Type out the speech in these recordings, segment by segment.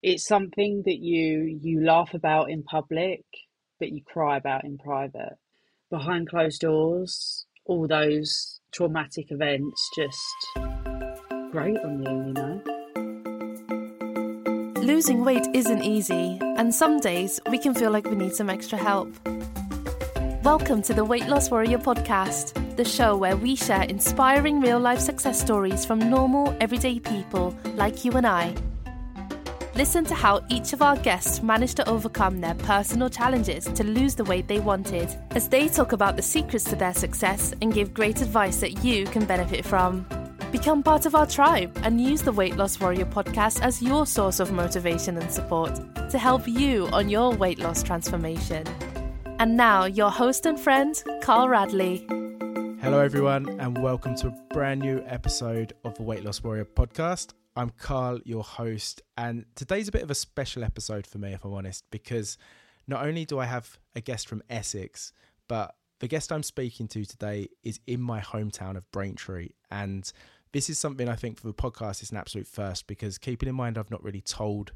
It's something that you you laugh about in public, but you cry about in private. Behind closed doors, all those traumatic events just grate on you, you know. Losing weight isn't easy, and some days we can feel like we need some extra help. Welcome to the Weight Loss Warrior podcast, the show where we share inspiring real life success stories from normal, everyday people like you and I. Listen to how each of our guests managed to overcome their personal challenges to lose the weight they wanted, as they talk about the secrets to their success and give great advice that you can benefit from. Become part of our tribe and use the Weight Loss Warrior podcast as your source of motivation and support to help you on your weight loss transformation. And now, your host and friend, Carl Radley. Hello, everyone, and welcome to a brand new episode of the Weight Loss Warrior podcast. I'm Carl, your host, and today's a bit of a special episode for me, if I'm honest, because not only do I have a guest from Essex, but the guest I'm speaking to today is in my hometown of Braintree. And this is something I think for the podcast is an absolute first because keeping in mind I've not really told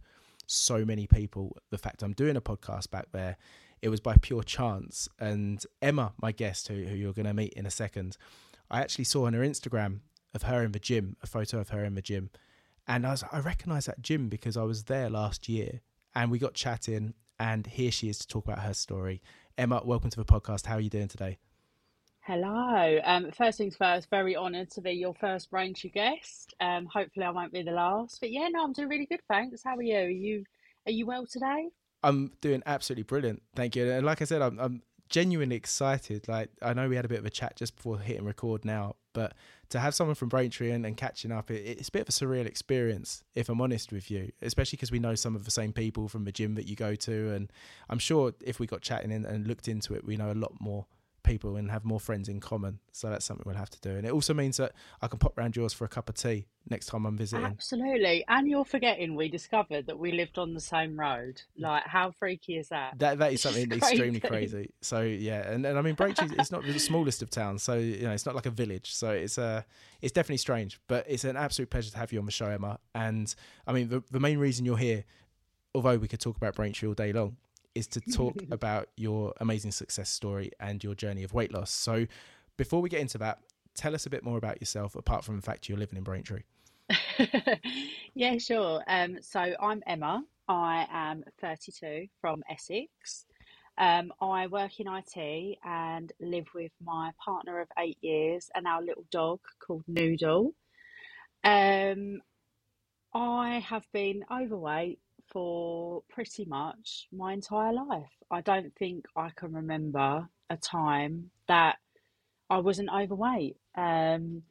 so many people the fact I'm doing a podcast back there. It was by pure chance. And Emma, my guest, who, who you're going to meet in a second, I actually saw on her Instagram of her in the gym, a photo of her in the gym and I was I recognise that gym because I was there last year and we got chatting and here she is to talk about her story. Emma, welcome to the podcast. How are you doing today? Hello. Um, first things first, very honoured to be your first Braintree guest. Um, hopefully I won't be the last. But yeah, no, I'm doing really good, thanks. How are you? Are you are you well today? I'm doing absolutely brilliant, thank you. And like I said, I'm, I'm genuinely excited. Like I know we had a bit of a chat just before hitting record now, but to have someone from Braintree and, and catching up, it, it's a bit of a surreal experience, if I'm honest with you, especially because we know some of the same people from the gym that you go to. And I'm sure if we got chatting and, and looked into it, we know a lot more people and have more friends in common. So that's something we'll have to do. And it also means that I can pop round yours for a cup of tea next time I'm visiting. Absolutely. And you're forgetting we discovered that we lived on the same road. Like, how freaky is that? That that is something crazy. extremely crazy. So yeah, and, and I mean Braintree it's not the smallest of towns, so you know it's not like a village. So it's uh it's definitely strange, but it's an absolute pleasure to have you on the show, Emma. And I mean the the main reason you're here, although we could talk about Braintree all day long, is to talk about your amazing success story and your journey of weight loss. So before we get into that, tell us a bit more about yourself apart from the fact you're living in Braintree. yeah, sure. Um, so I'm Emma. I am 32 from Essex. Um, I work in IT and live with my partner of eight years and our little dog called Noodle. Um, I have been overweight for pretty much my entire life. I don't think I can remember a time that I wasn't overweight. Um,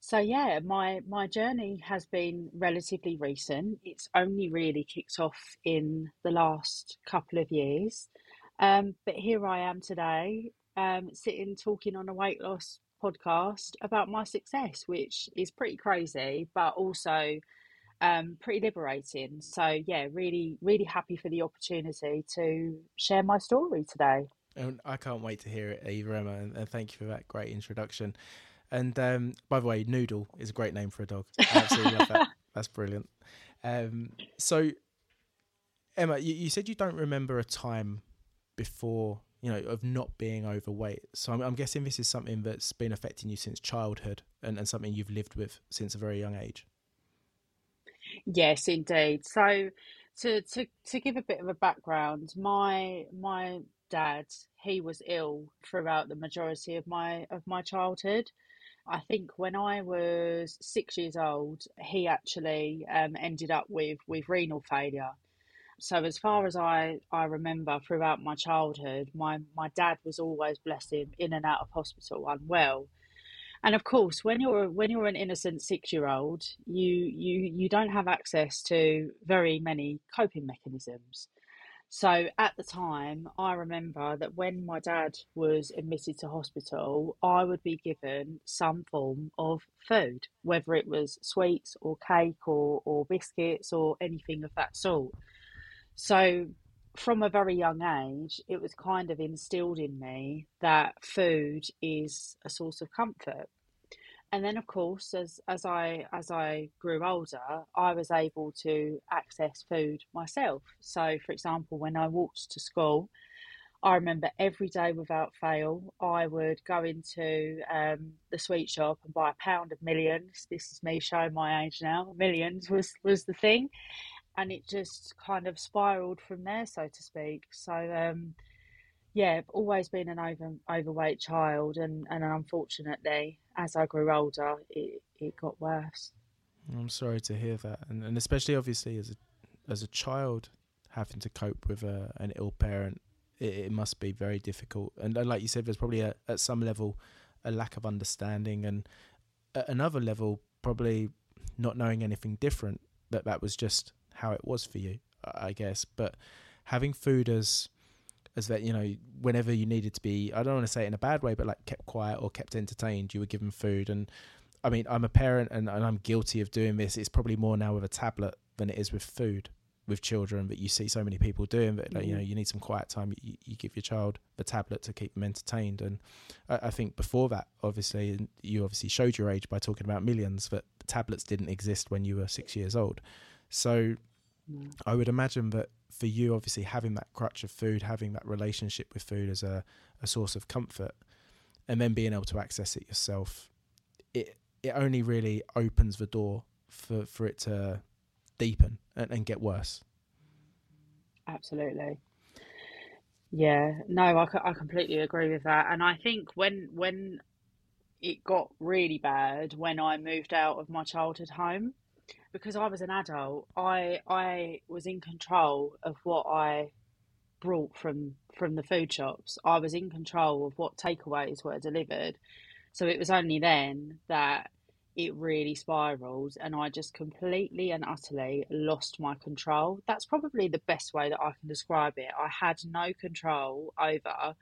so yeah, my my journey has been relatively recent. It's only really kicked off in the last couple of years. Um, but here I am today, um, sitting talking on a weight loss podcast about my success, which is pretty crazy, but also um, pretty liberating. So yeah, really, really happy for the opportunity to share my story today. And I can't wait to hear it either, Emma. And, and thank you for that great introduction. And um, by the way, Noodle is a great name for a dog. I absolutely love that. That's brilliant. Um, so, Emma, you, you, said you don't remember a time before, you know, of not being overweight. So I'm, I'm, guessing this is something that's been affecting you since childhood and, and something you've lived with since a very young age. Yes, indeed. So, to to to give a bit of a background, my my dad he was ill throughout the majority of my of my childhood. I think when I was six years old, he actually um, ended up with, with renal failure. So as far as I, I remember throughout my childhood, my, my dad was always bless him in and out of hospital unwell. And of course, when you're when you're an innocent six year old, you you you don't have access to very many coping mechanisms. So at the time, I remember that when my dad was admitted to hospital, I would be given some form of food, whether it was sweets or cake or, or biscuits or anything of that sort. So from a very young age, it was kind of instilled in me that food is a source of comfort. and then of course as as i as i grew older i was able to access food myself. So for example when i walked to school i remember every day without fail i would go into um, the sweet shop and buy a pound of millions. This is me showing my age now. Millions was was the thing and it just kind of spiraled from there so to speak so um, yeah, always been an over overweight child, and and unfortunately, as I grew older, it it got worse. I'm sorry to hear that, and and especially obviously as a as a child having to cope with a, an ill parent, it, it must be very difficult. And, and like you said, there's probably a, at some level a lack of understanding, and at another level, probably not knowing anything different. That that was just how it was for you, I guess. But having food as as that you know whenever you needed to be i don't want to say it in a bad way but like kept quiet or kept entertained you were given food and i mean i'm a parent and, and i'm guilty of doing this it's probably more now with a tablet than it is with food with children but you see so many people doing that like, you know mm. you need some quiet time you, you, give your child the tablet to keep them entertained and I, I, think before that obviously you obviously showed your age by talking about millions but tablets didn't exist when you were six years old so i would imagine that for you, obviously, having that crutch of food, having that relationship with food as a, a source of comfort, and then being able to access it yourself, it it only really opens the door for, for it to deepen and, and get worse. Absolutely. Yeah, no, I, I completely agree with that. And I think when when it got really bad, when I moved out of my childhood home, because I was an adult, I I was in control of what I brought from from the food shops. I was in control of what takeaways were delivered. So it was only then that it really spiraled and I just completely and utterly lost my control. That's probably the best way that I can describe it. I had no control over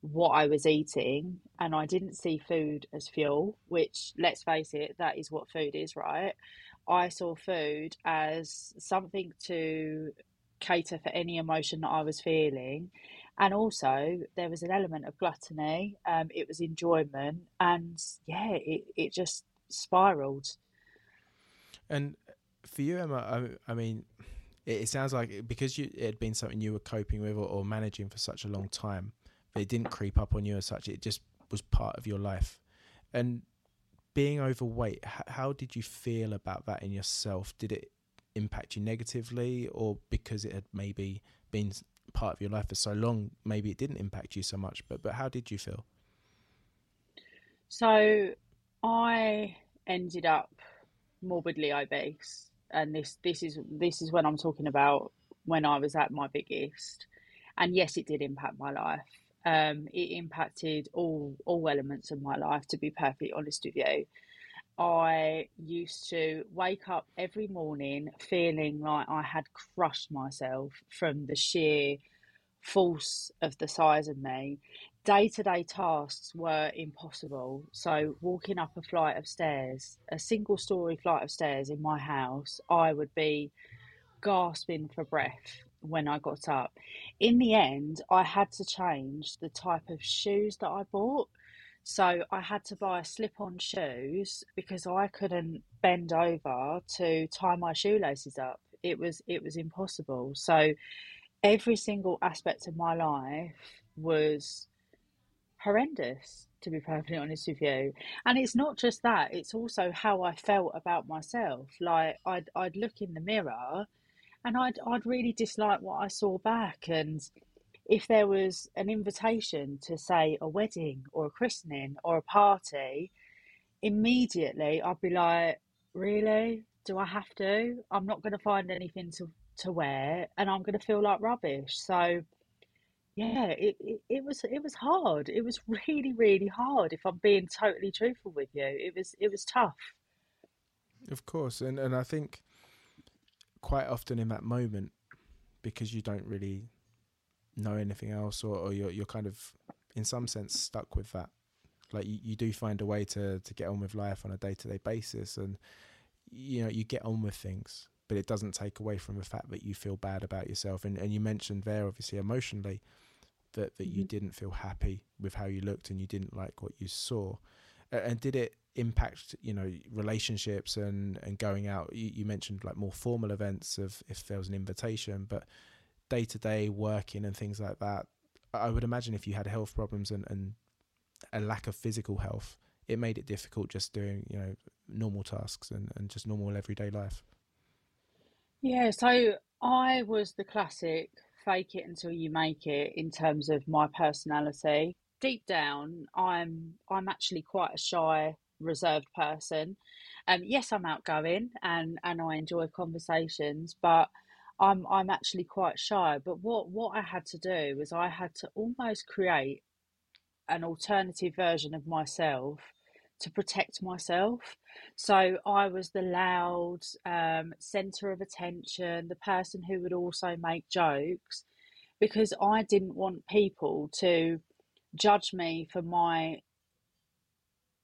what I was eating and I didn't see food as fuel, which let's face it, that is what food is, right? I saw food as something to cater for any emotion that I was feeling. And also, there was an element of gluttony, um, it was enjoyment, and yeah, it, it just spiraled. And for you, Emma, I, I mean, it, it, sounds like because you, it had been something you were coping with or, or managing for such a long time, it didn't creep up on you as such, it just was part of your life. And being overweight, how did you feel about that in yourself? Did it impact you negatively, or because it had maybe been part of your life for so long, maybe it didn't impact you so much? But but how did you feel? So I ended up morbidly obese, and this this is this is when I'm talking about when I was at my biggest, and yes, it did impact my life. Um, it impacted all all elements of my life. To be perfectly honest with you, I used to wake up every morning feeling like I had crushed myself from the sheer force of the size of me. Day to day tasks were impossible. So, walking up a flight of stairs, a single story flight of stairs in my house, I would be gasping for breath when I got up. In the end, I had to change the type of shoes that I bought. So I had to buy slip on shoes because I couldn't bend over to tie my shoelaces up. It was it was impossible. So every single aspect of my life was horrendous to be perfectly honest with you and it's not just that it's also how i felt about myself like i'd, I'd look in the mirror and I'd I'd really dislike what I saw back. And if there was an invitation to say a wedding or a christening or a party, immediately I'd be like, really? Do I have to? I'm not going to find anything to to wear, and I'm going to feel like rubbish. So. Yeah, it, it, it was it was hard. It was really really hard. If I'm being totally truthful with you, it was it was tough. Of course, and and I think quite often in that moment because you don't really know anything else or, or you're you're kind of in some sense stuck with that. Like you, you do find a way to to get on with life on a day-to-day basis and you know you get on with things but it doesn't take away from the fact that you feel bad about yourself. And and you mentioned there obviously emotionally that that mm-hmm. you didn't feel happy with how you looked and you didn't like what you saw. And did it impact you know relationships and and going out you, you mentioned like more formal events of if there was an invitation but day to day working and things like that i would imagine if you had health problems and and a lack of physical health it made it difficult just doing you know normal tasks and, and just normal everyday life Yeah, so I was the classic fake it until you make it in terms of my personality. Deep down, I'm I'm actually quite a shy, reserved person. Um, yes, I'm outgoing and and I enjoy conversations, but I'm I'm actually quite shy. But what what I had to do was I had to almost create an alternative version of myself to protect myself. So I was the loud um, center of attention, the person who would also make jokes, because I didn't want people to judge me for my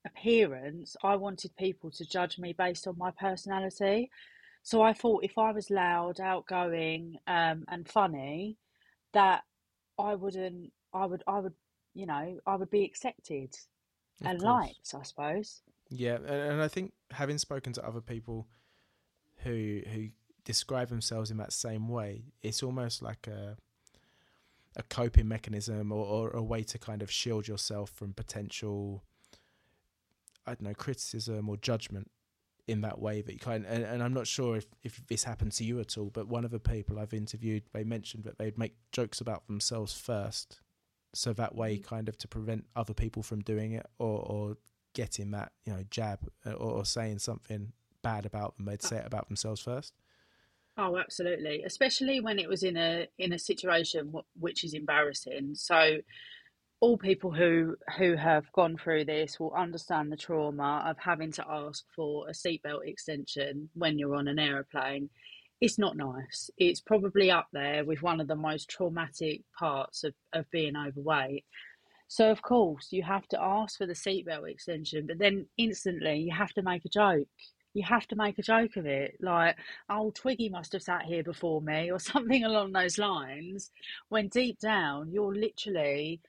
appearance. I wanted people to judge me based on my personality. So I thought if I was loud, outgoing, um, and funny, that I wouldn't, I would, I would, you know, I would be accepted of and course liked, I suppose. yeah and, and i think having spoken to other people who who describe themselves in that same way it's almost like a a coping mechanism or, or a way to kind of shield yourself from potential I don't know criticism or judgment in that way that you kind and, and I'm not sure if, if this happened to you at all but one of the people I've interviewed they mentioned that they'd make jokes about themselves first. So that way kind of to prevent other people from doing it or, or getting that you know jab uh, or, or saying something bad about them. They'd say it about themselves first. Oh, absolutely. Especially when it was in a in a situation wh- which is embarrassing. So all people who who have gone through this will understand the trauma of having to ask for a seatbelt extension when you're on an aeroplane. It's not nice. It's probably up there with one of the most traumatic parts of, of being overweight. So of course you have to ask for the seatbelt extension, but then instantly you have to make a joke. You have to make a joke of it, like, oh, Twiggy must have sat here before me, or something along those lines, when deep down you're literally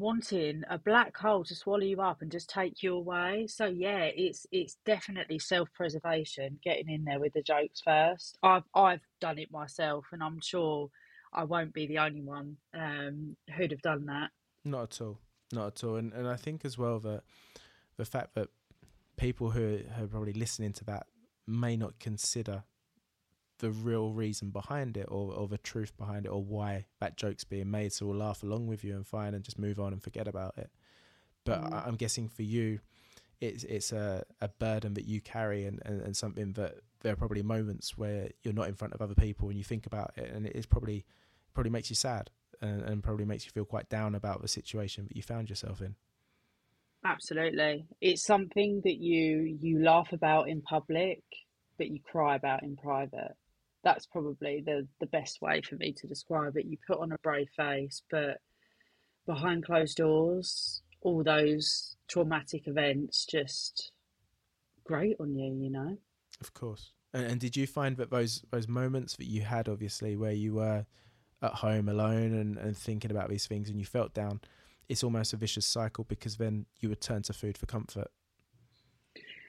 wanting a black hole to swallow you up and just take you away. So yeah, it's it's definitely self-preservation, getting in there with the jokes first. I've I've done it myself, and I'm sure I won't be the only one um, who'd have done that. Not at all. Not at all. And and I think as well that the fact that people who are, who are probably listening to that may not consider the real reason behind it or, or the truth behind it or why that joke's being made. So we'll laugh along with you and fine and just move on and forget about it. But Mm. I- I'm guessing for you, it's it's a, a burden that you carry and, and, and something that there are probably moments where you're not in front of other people and you think about it and it is probably probably makes you sad and, and probably makes you feel quite down about the situation that you found yourself in. Absolutely. It's something that you you laugh about in public, but you cry about in private. That's probably the the best way for me to describe it. You put on a brave face, but behind closed doors, all those traumatic events just grate on you, you know? Of course. And, and did you find that those those moments that you had, obviously, where you were at home alone and, and thinking about these things and you felt down, it's almost a vicious cycle because then you would turn to food for comfort.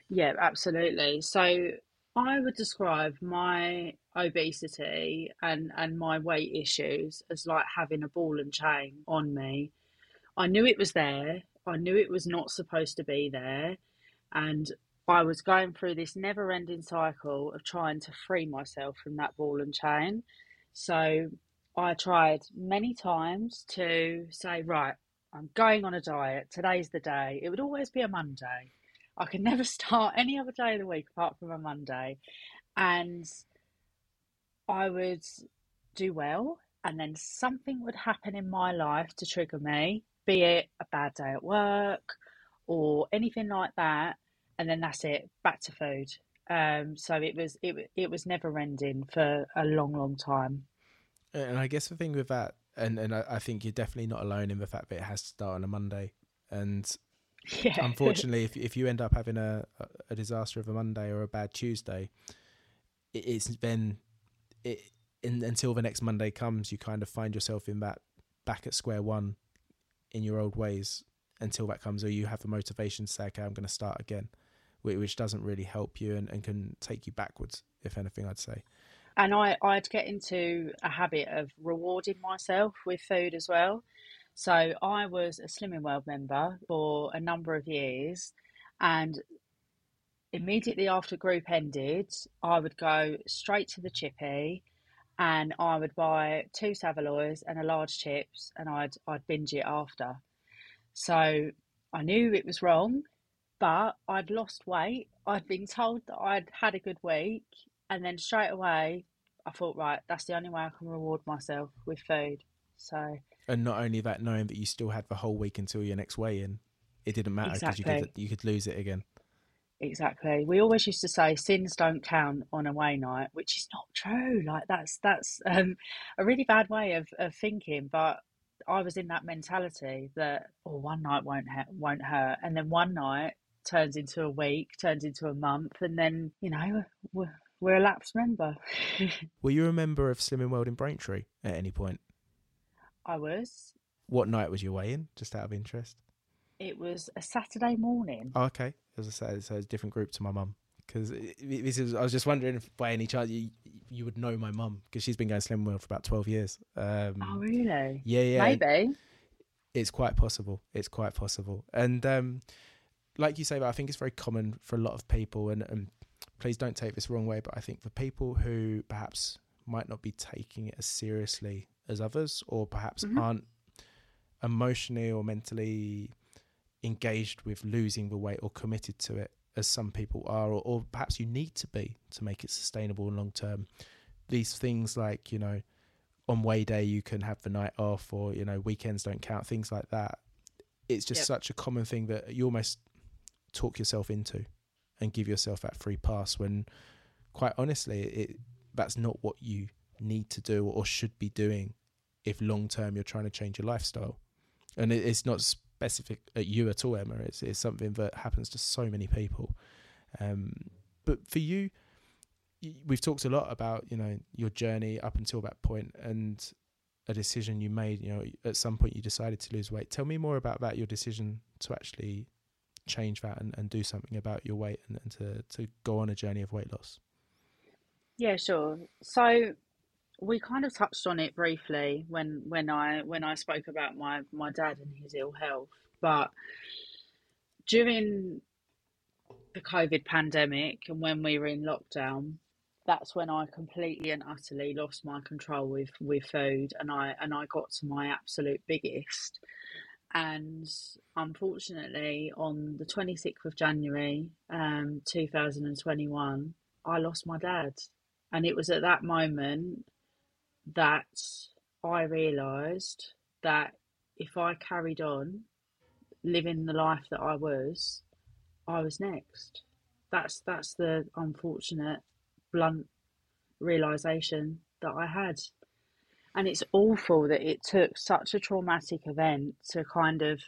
Yeah, absolutely. So I would describe my obesity and and my weight issues as like having a ball and chain on me. I knew it was there. I knew it was not supposed to be there. And I was going through this never ending cycle of trying to free myself from that ball and chain. So I tried many times to say, right, I'm going on a diet. Today's the day. It would always be a Monday. I could never start any other day of the week apart from a Monday. And I would do well, and then something would happen in my life to trigger me, be it a bad day at work or anything like that, and then that's it, back to food. Um, so it was it it was never ending for a long, long time. And I guess the thing with that, and, and I, I think you're definitely not alone in the fact that it has to start on a Monday. And Yeah. unfortunately, if if you end up having a a disaster of a Monday or a bad Tuesday, it, it's then it in, until the next Monday comes, you kind of find yourself in that back at square one in your old ways, until that comes, or you have the motivation to say, okay, I'm going to start again, which doesn't really help you and, and can take you backwards, if anything, I'd say. And I, I'd get into a habit of rewarding myself with food as well. So I was a Slimming World member for a number of years, and immediately after group ended, I would go straight to the chippy and I would buy two Saveloys and a large chips and I'd I'd binge it after. So I knew it was wrong, but I'd lost weight. I'd been told that I'd had a good week and then straight away I thought, right, that's the only way I can reward myself with food. So And not only that, knowing that you still had the whole week until your next weigh in, it didn't matter because exactly. you could you could lose it again. Exactly. We always used to say sins don't count on a weigh night, which is not true. Like that's that's um, a really bad way of, of thinking. But I was in that mentality that oh, one night won't ha- won't hurt, and then one night turns into a week, turns into a month, and then you know we're, we're a lapsed member. Were you a member of Slimming World in Braintree at any point? I was. What night was your weigh in? Just out of interest. It was a Saturday morning. Oh, okay. As I said, so it's a different group to my mum. Because this is, I was just wondering if by any chance you, you would know my mum because she's been going Slim World for about twelve years. Um, oh really? Yeah, yeah. Maybe. It's quite possible. It's quite possible. And um, like you say, but I think it's very common for a lot of people. And, and please don't take this wrong way, but I think for people who perhaps might not be taking it as seriously as others, or perhaps Mhm. aren't emotionally or mentally engaged with losing the weight or committed to it as some people are, or, or perhaps you need to be to make it sustainable and long term. These things like, you know, on weigh day you can have the night off or, you know, weekends don't count, things like that. It's just Yep. such a common thing that you almost talk yourself into and give yourself that free pass when quite honestly it that's not what you need to do or should be doing if long term you're trying to change your lifestyle. And it, it's not specific at you at all, Emma. It's, it's something that happens to so many people. Um, but for you, we've talked a lot about you know your journey up until that point and a decision you made. You know, at some point you decided to lose weight. Tell me more about that. Your decision to actually change that and, and do something about your weight and, and to to go on a journey of weight loss. Yeah, sure. So we kind of touched on it briefly when when I when I spoke about my my dad and his ill health, but during the COVID pandemic and when we were in lockdown, that's when I completely and utterly lost my control with with food and I and I got to my absolute biggest. And unfortunately, on the 26th of January, um, 2021, I lost my dad. And it was at that moment that I realised that if I carried on living the life that I was, I was next. That's that's the unfortunate, blunt realization that I had. And it's awful that it took such a traumatic event to kind of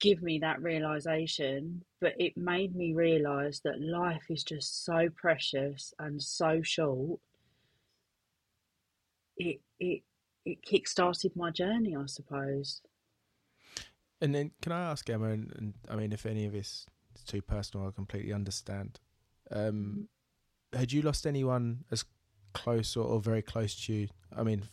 give me that realization, but it made me realize that life is just so precious and so short. It it it kick-started my journey, I suppose. And then, can I ask Emma? And, and I mean, if any of this is too personal, I completely understand. Um, had you lost anyone as close or, or very close to you? I mean,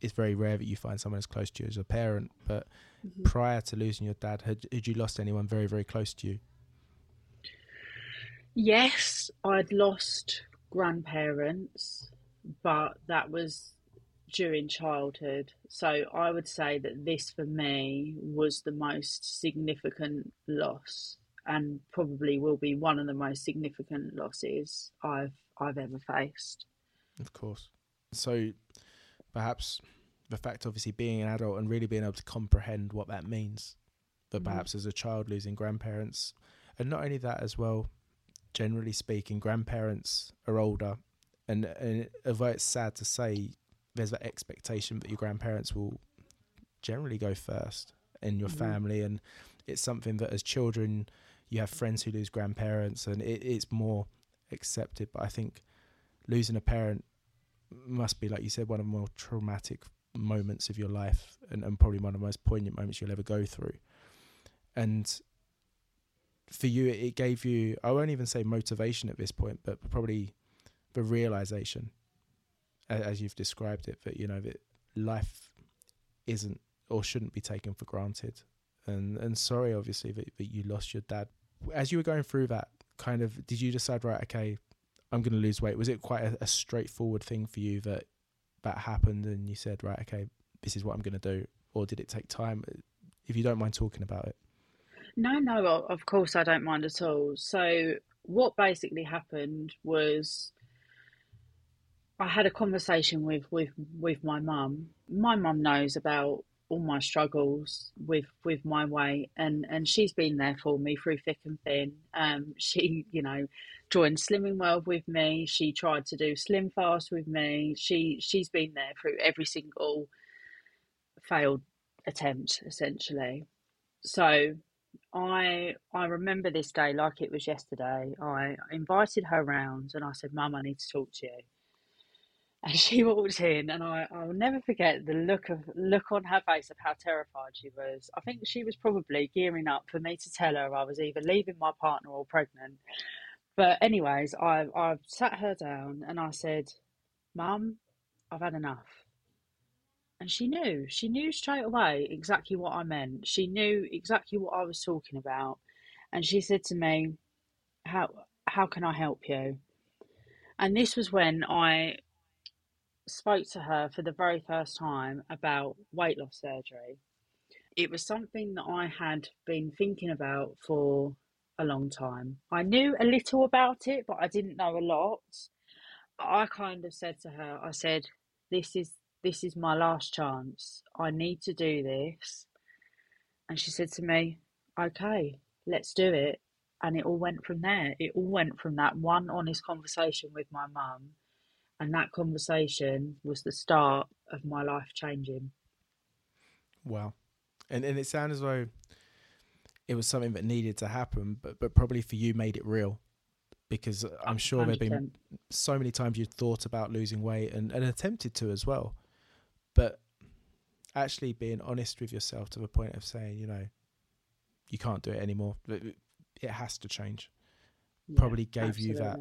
it's very rare that you find someone as close to you as a parent. But Mhm. prior to losing your dad, had had you lost anyone very very close to you? Yes, I'd lost grandparents, but that was during childhood. So I would say that this for me was the most significant loss and probably will be one of the most significant losses I've I've ever faced. Of course. So perhaps the fact, obviously, being an adult and really being able to comprehend what that means, that Mhm. perhaps as a child losing grandparents, and not only that as well, generally speaking, grandparents are older, and, and although it's sad to say, there's that expectation that your grandparents will generally go first in your Mhm. family, and it's something that as children you have friends who lose grandparents, and it, it's more accepted. But I think losing a parent must be, like you said, one of the more traumatic moments of your life, and, and probably one of the most poignant moments you'll ever go through. and for you, it gave you I won't even say motivation at this point, but probably the realization, as you've described it, that you know that life isn't or shouldn't be taken for granted. And and sorry, obviously, that, that you lost your dad. As you were going through that, kind of, did you decide right? Okay, I'm going to lose weight. Was it quite a, a straightforward thing for you that that happened, and you said, right, okay, this is what I'm going to do, or did it take time? If you don't mind talking about it. No, no, of course I don't mind at all. So what basically happened was I had a conversation with with with my mum. My mum knows about all my struggles with with my weight and and she's been there for me through thick and thin. Um she you know joined slimming world with me. She tried to do SlimFast with me. She she's been there through every single failed attempt essentially. So i i remember this day like it was yesterday. I invited her round and i said mum i need to talk to you and she walked in, and I, I'll never forget the look of look on her face of how terrified she was. I think she was probably gearing up for me to tell her I was either leaving my partner or pregnant. But anyways, I I sat her down and I said, "Mum, I've had enough." And she knew. She knew straight away exactly what I meant. She knew exactly what I was talking about. And she said to me, "How how can I help you?" And this was when I spoke to her for the very first time about weight loss surgery. It was something that I had been thinking about for a long time. I knew a little about it, but I didn't know a lot. I kind of said to her, I said, This is this is my last chance. I need to do this. And she said to me, Okay, let's do it. And it all went from there. It all went from that one honest conversation with my mum and that conversation was the start of my life changing. Wow. And and it sounds as though it was something that needed to happen, but but probably for you made it real. Because I'm sure there've been so many times you thought about losing weight and, and attempted to as well. But actually being honest with yourself to the point of saying, you know, you can't do it anymore. It has to change. Yeah, probably gave absolutely. you that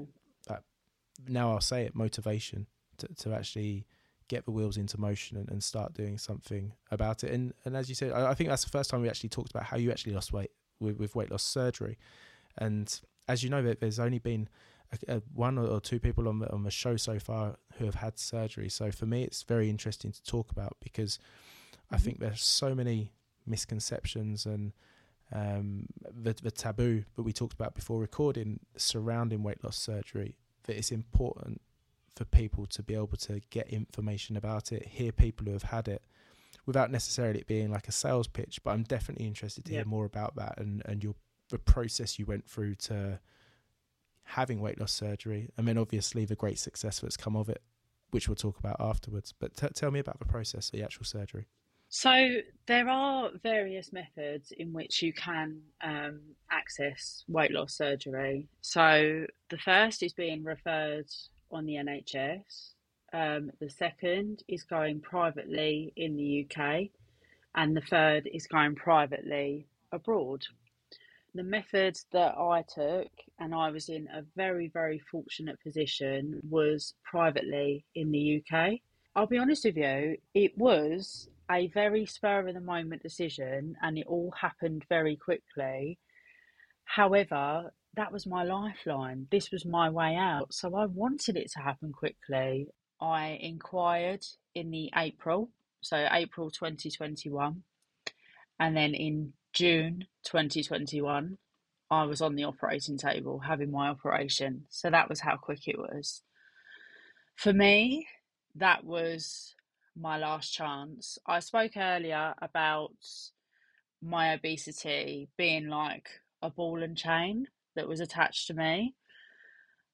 now I'll say it motivation to, to actually get the wheels into motion and, and start doing something about it. And and as you said, I, I, think that's the first time we actually talked about how you actually lost weight with, with weight loss surgery. And as you know, there's only been a, a one or two people on the, on the show so far who have had surgery. So for me, it's very interesting to talk about because I think there's so many misconceptions and um, the, the taboo that we talked about before recording surrounding weight loss surgery that it's important for people to be able to get information about it, hear people who have had it, without necessarily it being like a sales pitch. But I'm definitely interested to hear more about that and and your the process you went through to having weight loss surgery, and then obviously the great success that's come of it, which we'll talk about afterwards. But t- tell me about the process of the actual surgery. So there are various methods in which you can um, access weight loss surgery. So the first is being referred on the NHS. Um, the second is going privately in the UK, and the third is going privately abroad. The method that I took, and I was in a very, very fortunate position, was privately in the UK. I'll be honest with you, it was a very spur of the moment decision and it all happened very quickly. However, that was my lifeline. This was my way out. So I wanted it to happen quickly. I inquired in the April, so April 2021. And then in June 2021, I was on the operating table having my operation. So that was how quick it was. For me, that was my last chance. I spoke earlier about my obesity being like a ball and chain that was attached to me.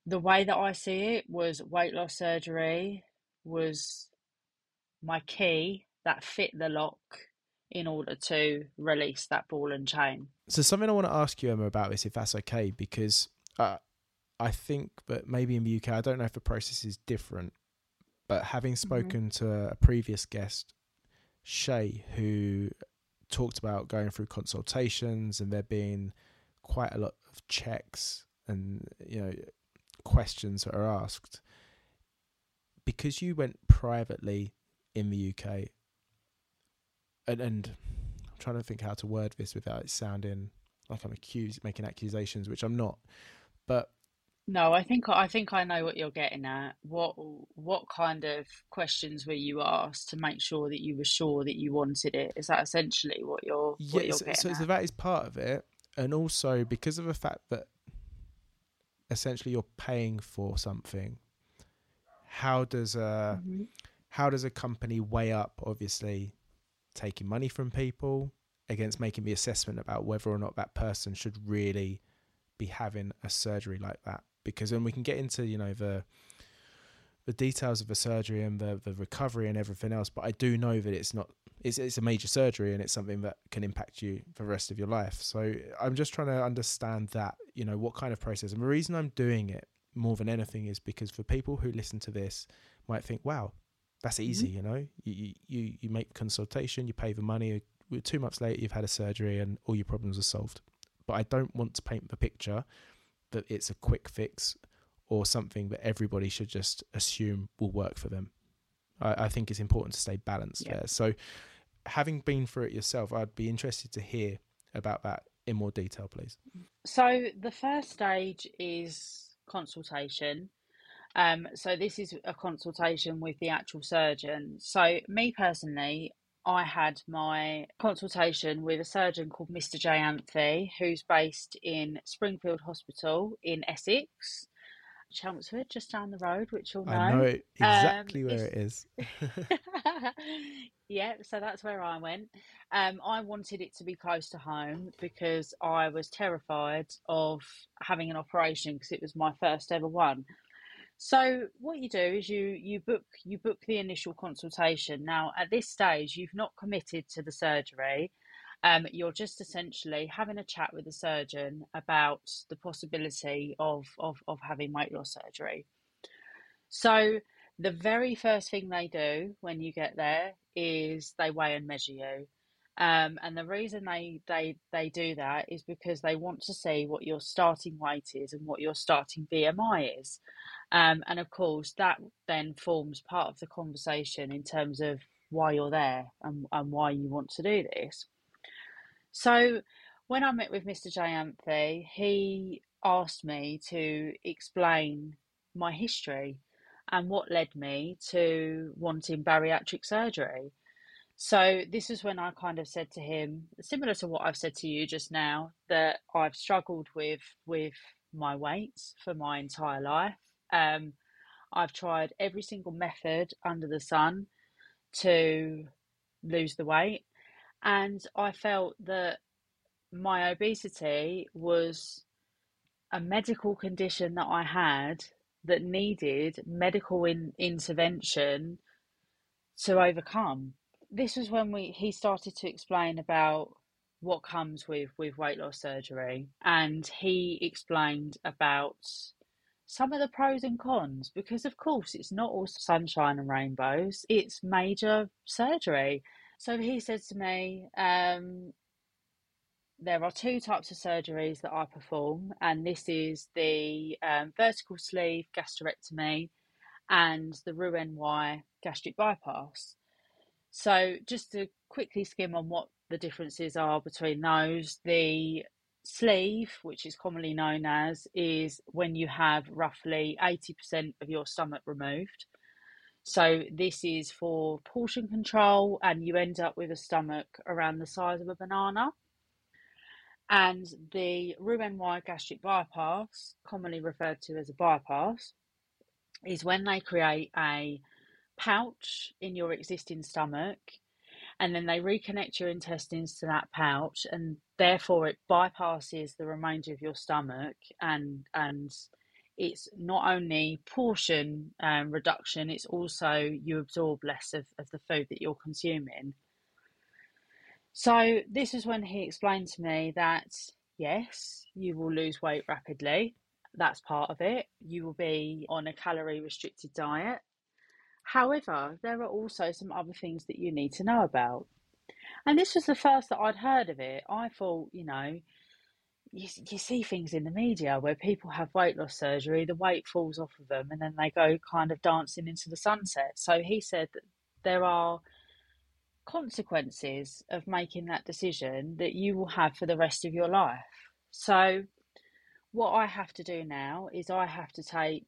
The way that I see it was weight loss surgery was my key that fit the lock in order to release that ball and chain. So, something I want to ask you, Emma, about this, if that's okay, because uh, I think that maybe in the UK, I don't know if the process is different, but having mm-hmm. spoken mm-hmm. to a previous guest, Shay, who talked about going through consultations and there being quite a lot of checks and you know questions that are asked because you went privately in the UK and, and I'm trying to think how to word this without it sounding like I'm accused making accusations which I'm not but No, I think I think I know what you're getting at. What what kind of questions were you asked to make sure that you were sure that you wanted it? Is that essentially what you're what you're Yes, getting so, so that is part of it, and also because of the fact that essentially you're paying for something. How does a Mhm. how does a company weigh up obviously taking money from people against making the assessment about whether or not that person should really be having a surgery like that? Because then we can get into you know the the details of the surgery and the the recovery and everything else, but I do know that it's not it's it's a major surgery and it's something that can impact you for the rest of your life. So I'm just trying to understand that, you know, what kind of process. And the reason I'm doing it more than anything is because for people who listen to this might think, wow, that's mm-hmm. easy, you know. You you you, you make consultation, you pay the money, two months later you've had a surgery and all your problems are solved. But I don't want to paint the picture that it's a quick fix or something that everybody should just assume will work for them. I, I think it's important to stay balanced Yeah. there. So, having been through it yourself, I'd be interested to hear about that in more detail, please. So the first stage is consultation. Um, so this is a consultation with the actual surgeon. So me personally, I had my consultation with a surgeon called Mr. Jayanthi, who's based in Springfield Hospital in Essex, Chelmsford, just down the road, which you'll know. I know exactly Um, where it is. yeah, so that's where I went. Um, I wanted it to be close to home because I was terrified of having an operation because it was my first ever one. So what you do is you you book you book the initial consultation. Now at this stage you've not committed to the surgery. Um, you're just essentially having a chat with the surgeon about the possibility of of of having weight loss surgery. So the very first thing they do when you get there is they weigh and measure you. Um, and the reason they, they they do that is because they want to see what your starting weight is and what your starting BMI is. Um, and of course, that then forms part of the conversation in terms of why you're there and, and why you want to do this. So, when I met with Mr. Jayanthi, he asked me to explain my history and what led me to wanting bariatric surgery. So, this is when I kind of said to him, similar to what I've said to you just now, that I've struggled with with my weight for my entire life. Um, I've tried every single method under the sun to lose the weight, and I felt that my obesity was a medical condition that I had that needed medical in, intervention to overcome. This was when we he started to explain about what comes with with weight loss surgery, and he explained about some of the pros and cons because of course it's not all sunshine and rainbows it's major surgery so he said to me um, there are two types of surgeries that I perform, and this is the um, vertical sleeve gastrectomy and the Roux-en-Y gastric bypass. So, just to quickly skim on what the differences are between those, the sleeve, which is commonly known as, is when you have roughly 80% of your stomach removed. So, this is for portion control, and you end up with a stomach around the size of a banana. And the Roux-en-Y gastric bypass, commonly referred to as a bypass, is when they create a pouch in your existing stomach and then they reconnect your intestines to that pouch and therefore it bypasses the remainder of your stomach and and it's not only portion um, reduction it's also you absorb less of, of the food that you're consuming so this is when he explained to me that yes, you will lose weight rapidly. That's part of it. You will be on a calorie restricted diet. However, there are also some other things that you need to know about. And this was the first that I'd heard of it. I thought, you know, you, you see things in the media where people have weight loss surgery, the weight falls off of them, and then they go kind of dancing into the sunset. So he said that there are consequences of making that decision that you will have for the rest of your life. So, what I have to do now is I have to take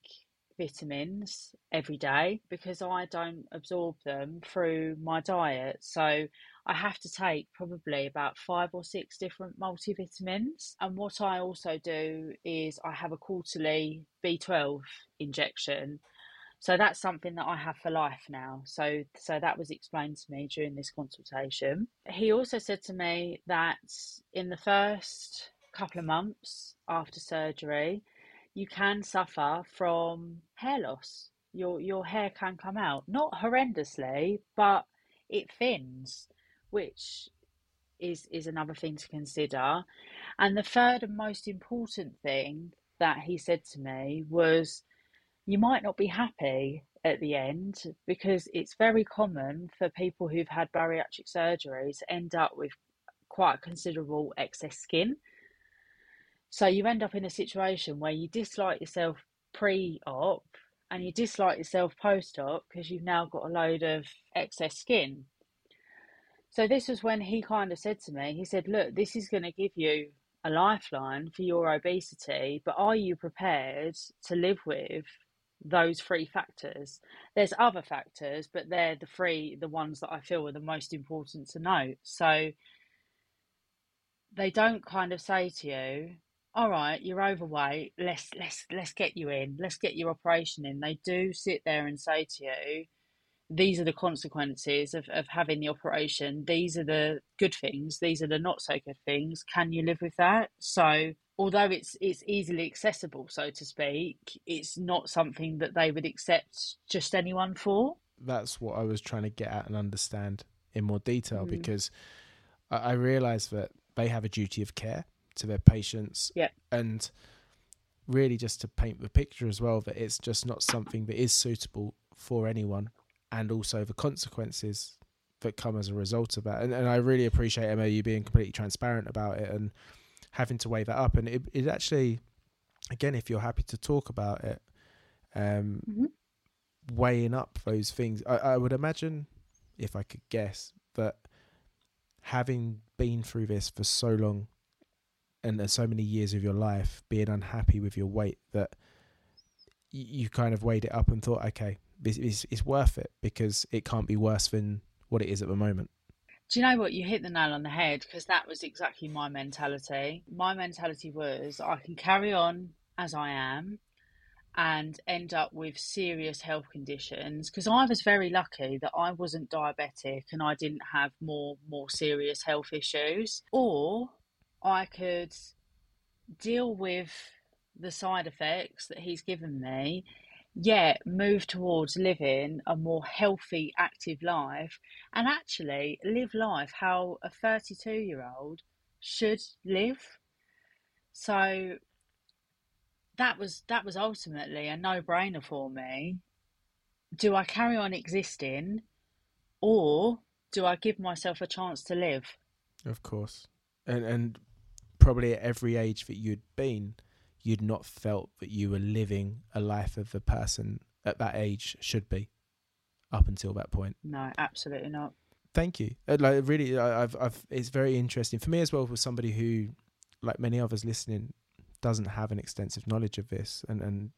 vitamins every day because I don't absorb them through my diet. So I have to take probably about five or six different multivitamins. And what I also do is I have a quarterly B12 injection. So that's something that I have for life now. So so that was explained to me during this consultation. He also said to me that in the first couple of months after surgery, you can suffer from hair loss. Your your hair can come out, not horrendously, but it thins, which is is another thing to consider. And the third and most important thing that he said to me was you might not be happy at the end because it's very common for people who've had bariatric surgeries to end up with quite considerable excess skin so you end up in a situation where you dislike yourself pre op and you dislike yourself post op because you've now got a load of excess skin. So this was when he kind of said to me, he said, Look, this is going to give you a lifeline for your obesity, but are you prepared to live with those three factors? There's other factors, but they're the three, the ones that I feel are the most important to note. So they don't kind of say to you, all right, you're overweight. Let's let's let's get you in. Let's get your operation in. They do sit there and say to you, these are the consequences of, of having the operation. These are the good things. These are the not so good things. Can you live with that? So although it's it's easily accessible, so to speak, it's not something that they would accept just anyone for. That's what I was trying to get at and understand in more detail mm. because I, I realised that they have a duty of care to their patients. Yeah. And really just to paint the picture as well that it's just not something that is suitable for anyone and also the consequences that come as a result of that. And, and I really appreciate Emma you being completely transparent about it and having to weigh that up. And it, it actually, again, if you're happy to talk about it, um, mm-hmm. weighing up those things, I, I would imagine, if I could guess, that having been through this for so long and so many years of your life being unhappy with your weight that you kind of weighed it up and thought, okay, this is it's worth it because it can't be worse than what it is at the moment. Do you know what? You hit the nail on the head because that was exactly my mentality. My mentality was I can carry on as I am and end up with serious health conditions because I was very lucky that I wasn't diabetic and I didn't have more more serious health issues or I could deal with the side effects that he's given me, yet move towards living a more healthy, active life and actually live life how a 32 year old should live. So that was that was ultimately a no-brainer for me. Do I carry on existing or do I give myself a chance to live? Of course. And and probably at every age that you'd been, you'd not felt that you were living a life of a person at that age should be up until that point. No, absolutely not. Thank you. Uh, like really, I've, I've, it's very interesting for me as well. For somebody who, like many others listening, doesn't have an extensive knowledge of this, and and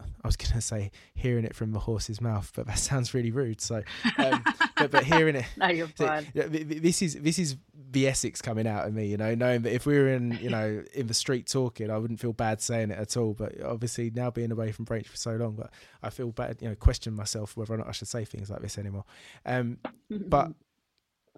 I was going to say hearing it from the horse's mouth, but that sounds really rude. So, um, but, but, hearing it, no, you're fine. This is this is the Essex coming out of me, you know, knowing that if we were in, you know, in the street talking, I wouldn't feel bad saying it at all. But obviously now being away from Braintree for so long, but I feel bad, you know, question myself whether or not I should say things like this anymore. Um, but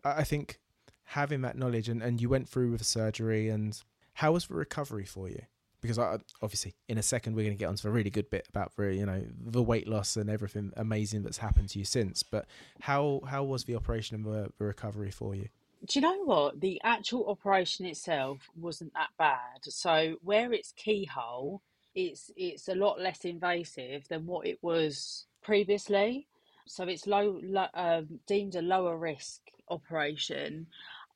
I think having that knowledge, and and you went through with the surgery, and how was the recovery for you? because I, obviously in a second we're going to get onto a really good bit about the you know the weight loss and everything amazing that's happened to you since. But how how was the operation and the, the recovery for you? Do you know what the actual operation itself wasn't that bad? So where it's keyhole, it's it's a lot less invasive than what it was previously. So it's low, um, deemed a lower risk operation.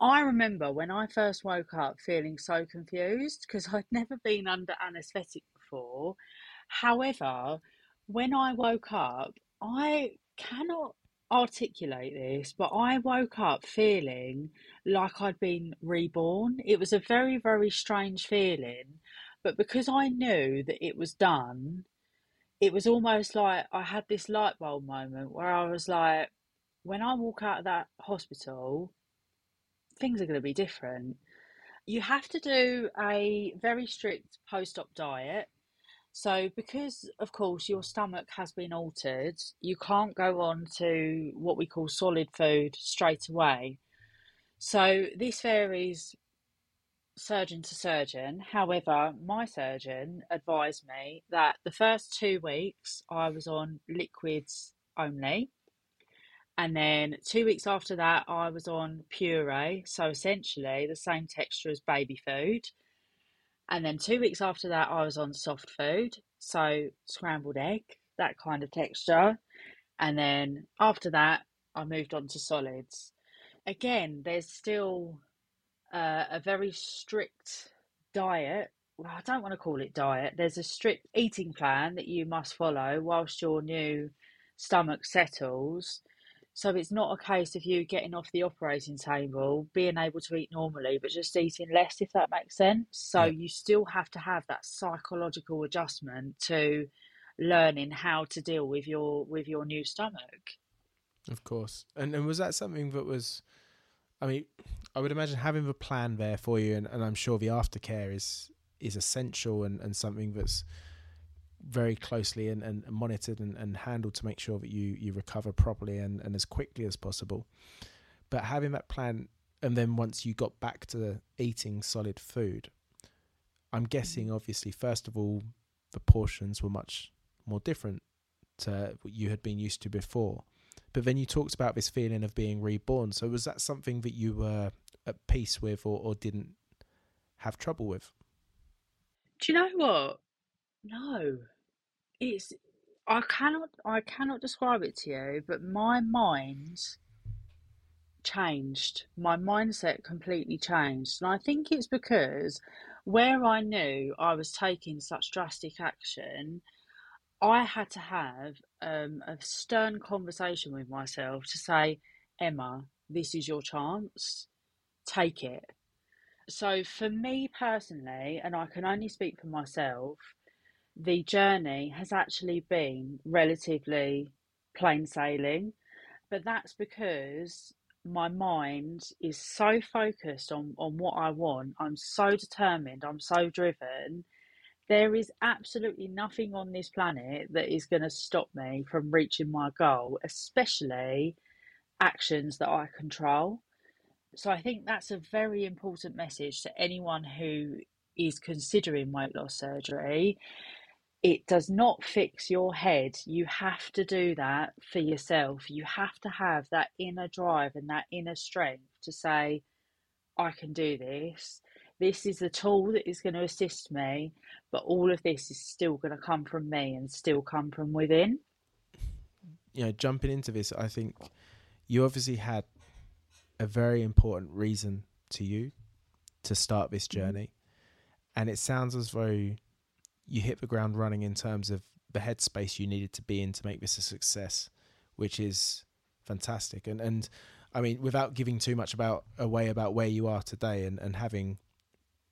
I remember when I first woke up feeling so confused because I'd never been under anaesthetic before. However, when I woke up, I cannot articulate this, but I woke up feeling like I'd been reborn. It was a very, very strange feeling. But because I knew that it was done, it was almost like I had this light bulb moment where I was like, when I walk out of that hospital, things are going to be different. You have to do a very strict post op diet so, because of course your stomach has been altered, you can't go on to what we call solid food straight away. So, this varies surgeon to surgeon. However, my surgeon advised me that the first two weeks I was on liquids only. And then two weeks after that, I was on puree. So, essentially, the same texture as baby food. And then two weeks after that, I was on soft food, so scrambled egg, that kind of texture. And then after that, I moved on to solids. Again, there's still uh, a very strict diet. Well, I don't want to call it diet. There's a strict eating plan that you must follow whilst your new stomach settles. So it's not a case of you getting off the operating table, being able to eat normally, but just eating less, if that makes sense. So yeah. you still have to have that psychological adjustment to learning how to deal with your with your new stomach. Of course. And and was that something that was I mean, I would imagine having a plan there for you and, and I'm sure the aftercare is is essential and, and something that's very closely and, and monitored and, and handled to make sure that you you recover properly and, and as quickly as possible. But having that plan and then once you got back to eating solid food, I'm guessing mm-hmm. obviously first of all the portions were much more different to what you had been used to before. But then you talked about this feeling of being reborn. So was that something that you were at peace with or, or didn't have trouble with? Do you know what? No, it's I cannot I cannot describe it to you, but my mind changed. My mindset completely changed. And I think it's because where I knew I was taking such drastic action, I had to have um, a stern conversation with myself to say, Emma, this is your chance. Take it. So, for me personally, and I can only speak for myself, the journey has actually been relatively plain sailing, but that's because my mind is so focused on, on what I want. I'm so determined. I'm so driven. There is absolutely nothing on this planet that is going to stop me from reaching my goal, especially actions that I control. So I think that's a very important message to anyone who is considering weight loss surgery it does not fix your head. You have to do that for yourself. You have to have that inner drive and that inner strength to say, I can do this. This is the tool that is going to assist me, but all of this is still going to come from me and still come from within. You know, jumping into this, I think you obviously had a very important reason to you to start this mm-hmm. journey. And it sounds as though you hit the ground running in terms of the headspace you needed to be in to make this a success, which is fantastic. And and I mean, without giving too much about away about where you are today, and and having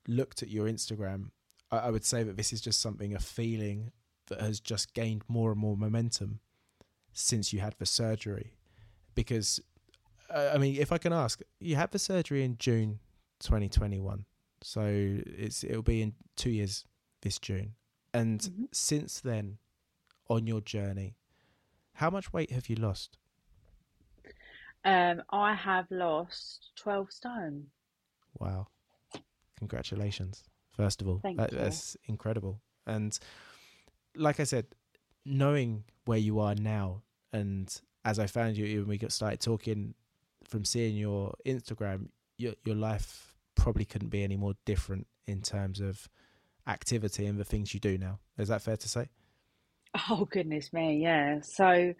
looked at your Instagram, I, I would say that this is just something a feeling that has just gained more and more momentum since you had the surgery, because. Uh, I mean, if I can ask, you had the surgery in June 2021, so it's it'll be in two years this June. And mm-hmm. since then, on your journey, how much weight have you lost? Um, I have lost 12 stone. Wow. Congratulations, first of all. Thank that, you. That's incredible. And like I said, knowing where you are now, and as I found you when we got started talking, from seeing your Instagram, your your life probably couldn't be any more different in terms of activity and the things you do now. Is that fair to say? Oh, goodness me, yeah. So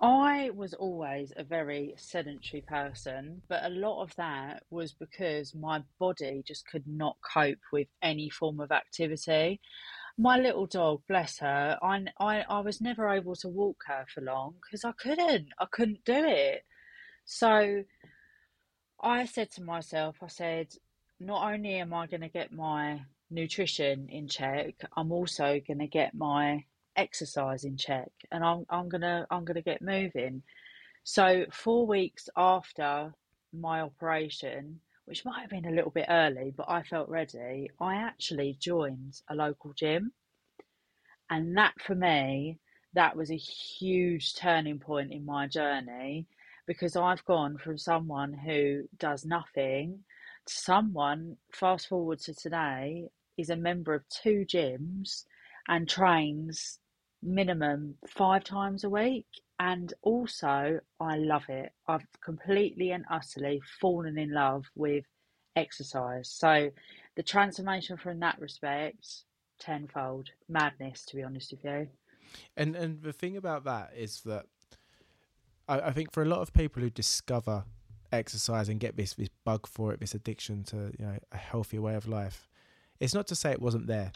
I was always a very sedentary person, but a lot of that was because my body just could not cope with any form of activity. My little dog, bless her, I, I, I was never able to walk her for long because I couldn't. I couldn't do it. So I said to myself, I said, not only am I going to get my nutrition in check, I'm also going to get my exercise in check and I'm, I'm gonna I'm gonna get moving. So four weeks after my operation, which might have been a little bit early, but I felt ready, I actually joined a local gym. And that for me, that was a huge turning point in my journey because I've gone from someone who does nothing to someone, fast forward to today, is a member of two gyms and trains minimum five times a week. And also, I love it. I've completely and utterly fallen in love with exercise. So, the transformation from that respect, tenfold madness, to be honest with you. And and the thing about that is that I, I think for a lot of people who discover exercise and get this this bug for it, this addiction to you know a healthier way of life, it's not to say it wasn't there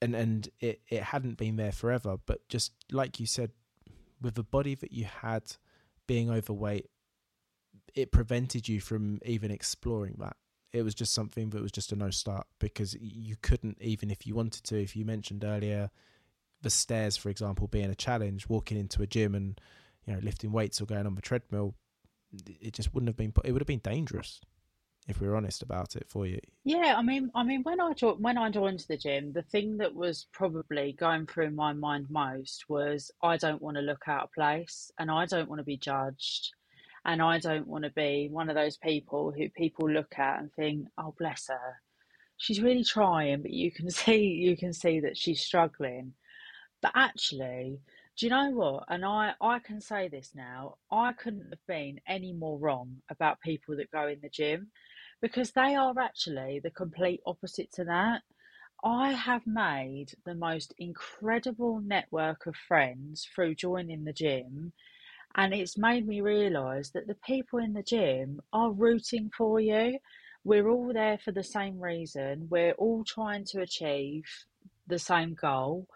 and and it it hadn't been there forever but just like you said with the body that you had being overweight it prevented you from even exploring that. It was just something that was just a no start because you couldn't even if you wanted to if you mentioned earlier the stairs for example being a challenge walking into a gym and you know lifting weights or going on the treadmill it just wouldn't have been it would have been dangerous if we're honest about it for you. Yeah, I mean, I mean, when I joined, when I joined the gym, the thing that was probably going through my mind most was I don't want to look out of place, and I don't want to be judged, and I don't want to be one of those people who people look at and think, "Oh, bless her, she's really trying," but you can see you can see that she's struggling. But actually, do you know what? And I, I can say this now. I couldn't have been any more wrong about people that go in the gym because they are actually the complete opposite to that. I have made the most incredible network of friends through joining the gym, and it's made me realize that the people in the gym are rooting for you. We're all there for the same reason, we're all trying to achieve the same goal,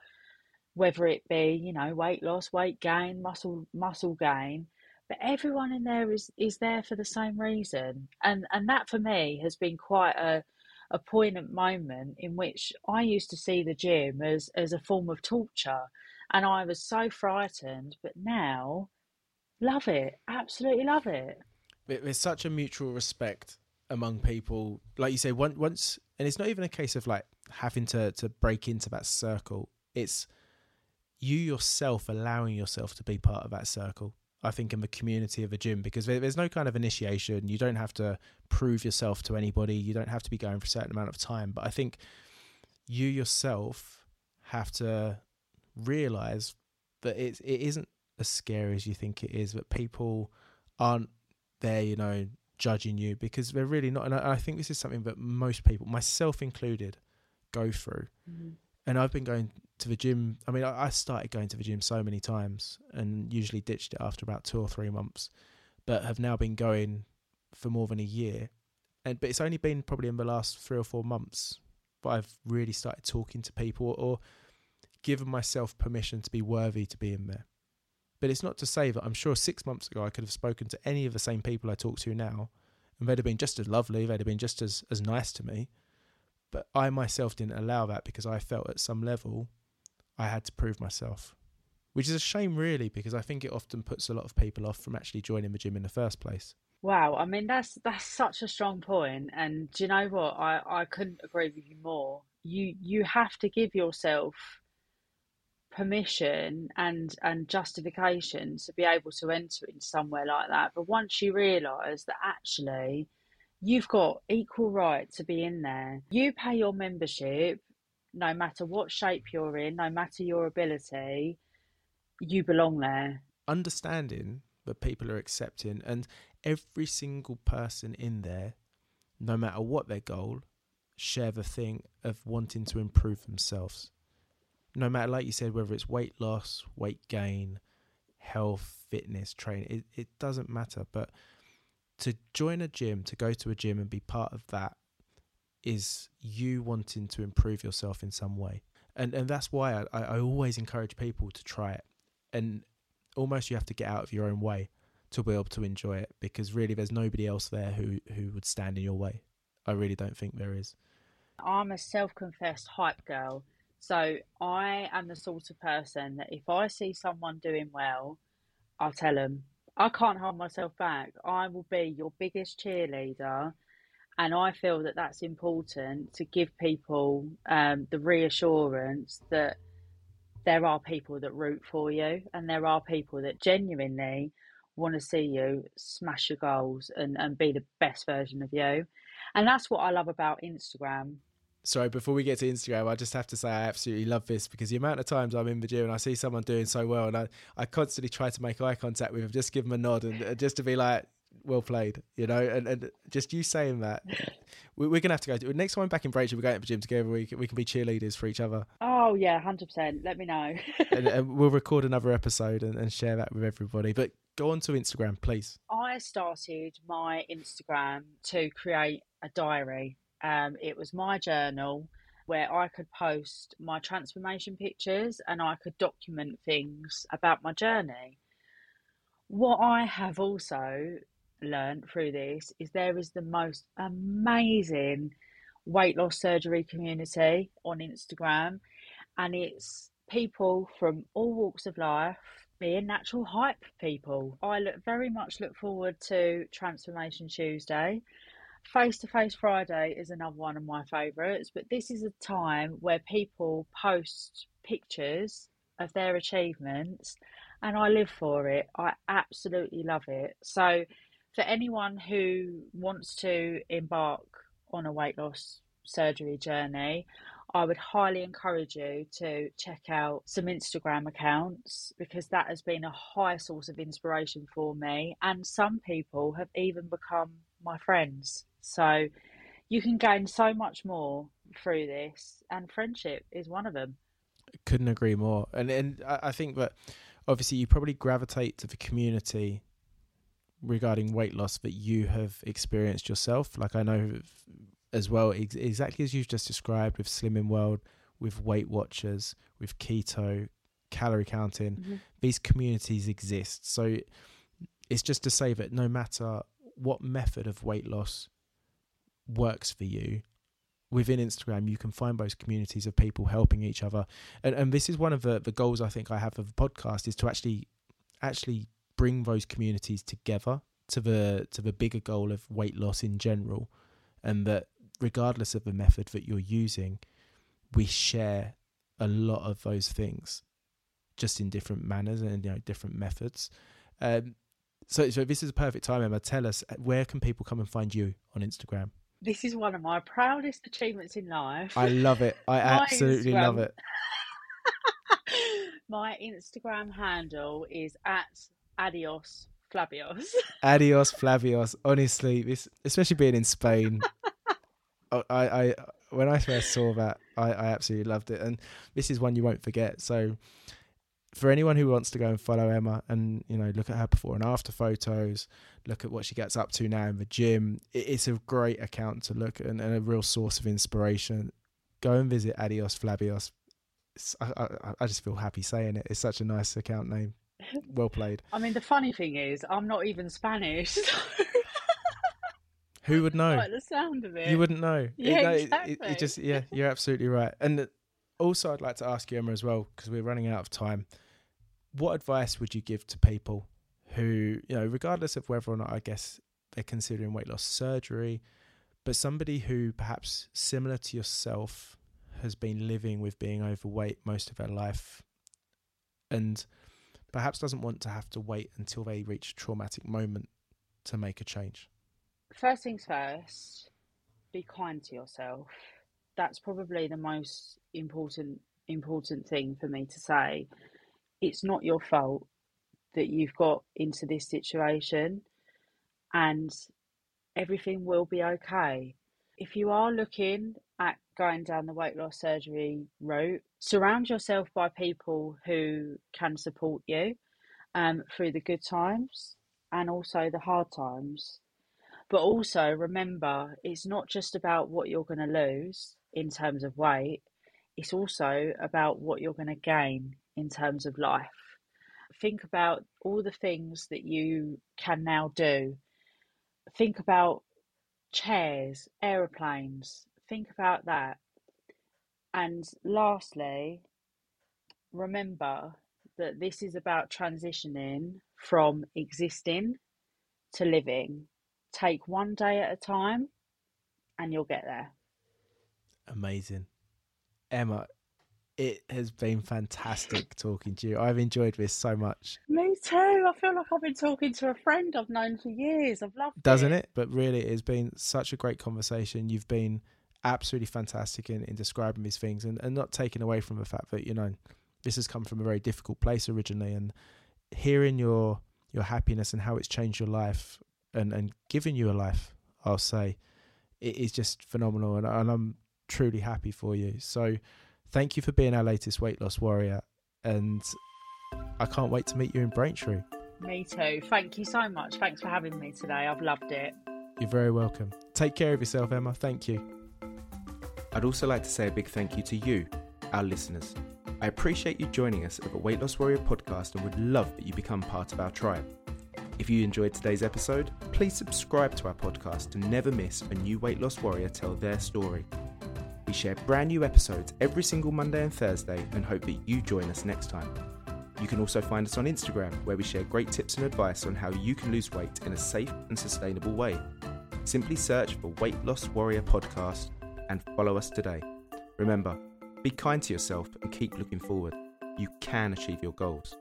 whether it be, you know, weight loss, weight gain, muscle muscle gain but everyone in there is is there for the same reason. And and that for me has been quite a a poignant moment in which I used to see the gym as as a form of torture and I was so frightened but now love it absolutely love it. There's such a mutual respect among people like you say once and it's not even a case of like having to to break into that circle. It's you yourself allowing yourself to be part of that circle I think, in the community of a gym because there's no kind of initiation. You don't have to prove yourself to anybody. You don't have to be going for a certain amount of time. But I think you yourself have to realize that it it isn't as scary as you think it is. That people aren't there, you know, judging you because they're really not. And I, I think this is something that most people, myself included, go through. Mm-hmm. And I've been going to the gym. I mean, I, I started going to the gym so many times and usually ditched it after about two or three months, but have now been going for more than a year. And but it's only been probably in the last three or four months that I've really started talking to people or given myself permission to be worthy to be in there. But it's not to say that I'm sure six months ago I could have spoken to any of the same people I talk to now, and they'd have been just as lovely, they'd have been just as, as nice to me. But I myself didn't allow that because I felt at some level I had to prove myself, which is a shame, really, because I think it often puts a lot of people off from actually joining the gym in the first place. Wow, I mean that's that's such a strong point, and do you know what? I I couldn't agree with you more. You you have to give yourself permission and and justification to be able to enter in somewhere like that. But once you realise that actually you've got equal right to be in there, you pay your membership, no matter what shape you're in, no matter your ability, you belong there. Understanding that people are accepting and every single person in there, no matter what their goal, share the thing of wanting to improve themselves. No matter, like you said, whether it's weight loss, weight gain, health, fitness, training. It, it doesn't matter. But to join a gym, to go to a gym and be part of that is you wanting to improve yourself in some way. And and that's why I, I always encourage people to try it. And almost you have to get out of your own way to be able to enjoy it because really there's nobody else there who, who would stand in your way. I really don't think there is. I'm a self confessed hype girl. So I am the sort of person that if I see someone doing well, I'll tell them. I can't hold myself back. I will be your biggest cheerleader. And I feel that that's important to give people um, the reassurance that there are people that root for you and there are people that genuinely want to see you smash your goals and, and be the best version of you. And that's what I love about Instagram sorry, before we get to Instagram, I just have to say I absolutely love this because the amount of times I'm in the gym and I see someone doing so well, and I, I constantly try to make eye contact with them, just give them a nod and uh, just to be like, well played, you know, and, and just you saying that, we, are gonna have to go. To, next time I'm back in Braintree, we're going to the gym together. We can, we can be cheerleaders for each other. Oh yeah, hundred percent. Let me know, and, and, we'll record another episode and, and share that with everybody. But go on to Instagram, please. I started my Instagram to create a diary um, it was my journal where I could post my transformation pictures and I could document things about my journey. What I have also learned through this is there is the most amazing weight loss surgery community on Instagram, and it's people from all walks of life being natural hype people. I look very much look forward to Transformation Tuesday. Face to Face Friday is another one of my favourites, but this is a time where people post pictures of their achievements and I live for it. I absolutely love it. So, for anyone who wants to embark on a weight loss surgery journey, I would highly encourage you to check out some Instagram accounts because that has been a high source of inspiration for me. And some people have even become my friends. So you can gain so much more through this, and friendship is one of them. Couldn't agree more. And and I think that obviously you probably gravitate to the community regarding weight loss that you have experienced yourself. Like I know as well, ex- exactly as you've just described with Slimming World, with Weight Watchers, with keto, calorie counting. Mm-hmm. These communities exist. So it's just to say that no matter what method of weight loss works for you within Instagram, you can find those communities of people helping each other. And and this is one of the, the goals I think I have of the podcast is to actually actually bring those communities together to the to the bigger goal of weight loss in general. And that regardless of the method that you're using, we share a lot of those things just in different manners and you know different methods. Um, so, so this is a perfect time, Emma. Tell us where can people come and find you on Instagram? This is one of my proudest achievements in life. I love it. I absolutely Instagram. love it. my Instagram handle is at adios flabios. adios flabios. Honestly, this especially being in Spain. Oh, I, I when I first saw that, I, I absolutely loved it, and this is one you won't forget. So, for anyone who wants to go and follow Emma and you know look at her before and after photos, look at what she gets up to now in the gym, it's a great account to look at and, and a real source of inspiration. Go and visit Adios Flabios. I, I, I just feel happy saying it. It's such a nice account name. Well played. I mean, the funny thing is, I'm not even Spanish. So... Who would know? Like the sound of it. You wouldn't know. Yeah, it, exactly. It, it, just yeah, you're absolutely right. And also, I'd like to ask you, Emma, as well, because we're running out of time. What advice would you give to people who, you know, regardless of whether or not I guess they're considering weight loss surgery, but somebody who perhaps similar to yourself has been living with being overweight most of their life and perhaps doesn't want to have to wait until they reach a traumatic moment to make a change? First things first, be kind to yourself that's probably the most important important thing for me to say. It's not your fault that you've got into this situation and everything will be okay. If you are looking at going down the weight loss surgery route, surround yourself by people who can support you um, through the good times and also the hard times. But also remember, it's not just about what you're going to lose in terms of weight, it's also about what you're going to gain in terms of life. Think about all the things that you can now do. Think about chairs, aeroplanes. Think about that. And lastly, remember that this is about transitioning from existing to living. Take one day at a time and you'll get there. Amazing. Emma, it has been fantastic talking to you. I've enjoyed this so much. Me too. I feel like I've been talking to a friend I've known for years. I've loved Doesn't it. it? But really, it's been such a great conversation. You've been absolutely fantastic in, in describing these things and, and not taking away from the fact that, you know, this has come from a very difficult place originally. And hearing your your happiness and how it's changed your life and, and giving you a life, I'll say, it is just phenomenal. And, and I'm truly happy for you. So thank you for being our latest weight loss warrior. And I can't wait to meet you in Braintree. Me too. Thank you so much. Thanks for having me today. I've loved it. You're very welcome. Take care of yourself, Emma. Thank you. I'd also like to say a big thank you to you, our listeners. I appreciate you joining us at the Weight Loss Warrior podcast and would love that you become part of our tribe. If you enjoyed today's episode, please subscribe to our podcast to never miss a new weight loss warrior tell their story. We share brand new episodes every single Monday and Thursday and hope that you join us next time. You can also find us on Instagram where we share great tips and advice on how you can lose weight in a safe and sustainable way. Simply search for Weight Loss Warrior Podcast and follow us today. Remember, be kind to yourself and keep looking forward. You can achieve your goals.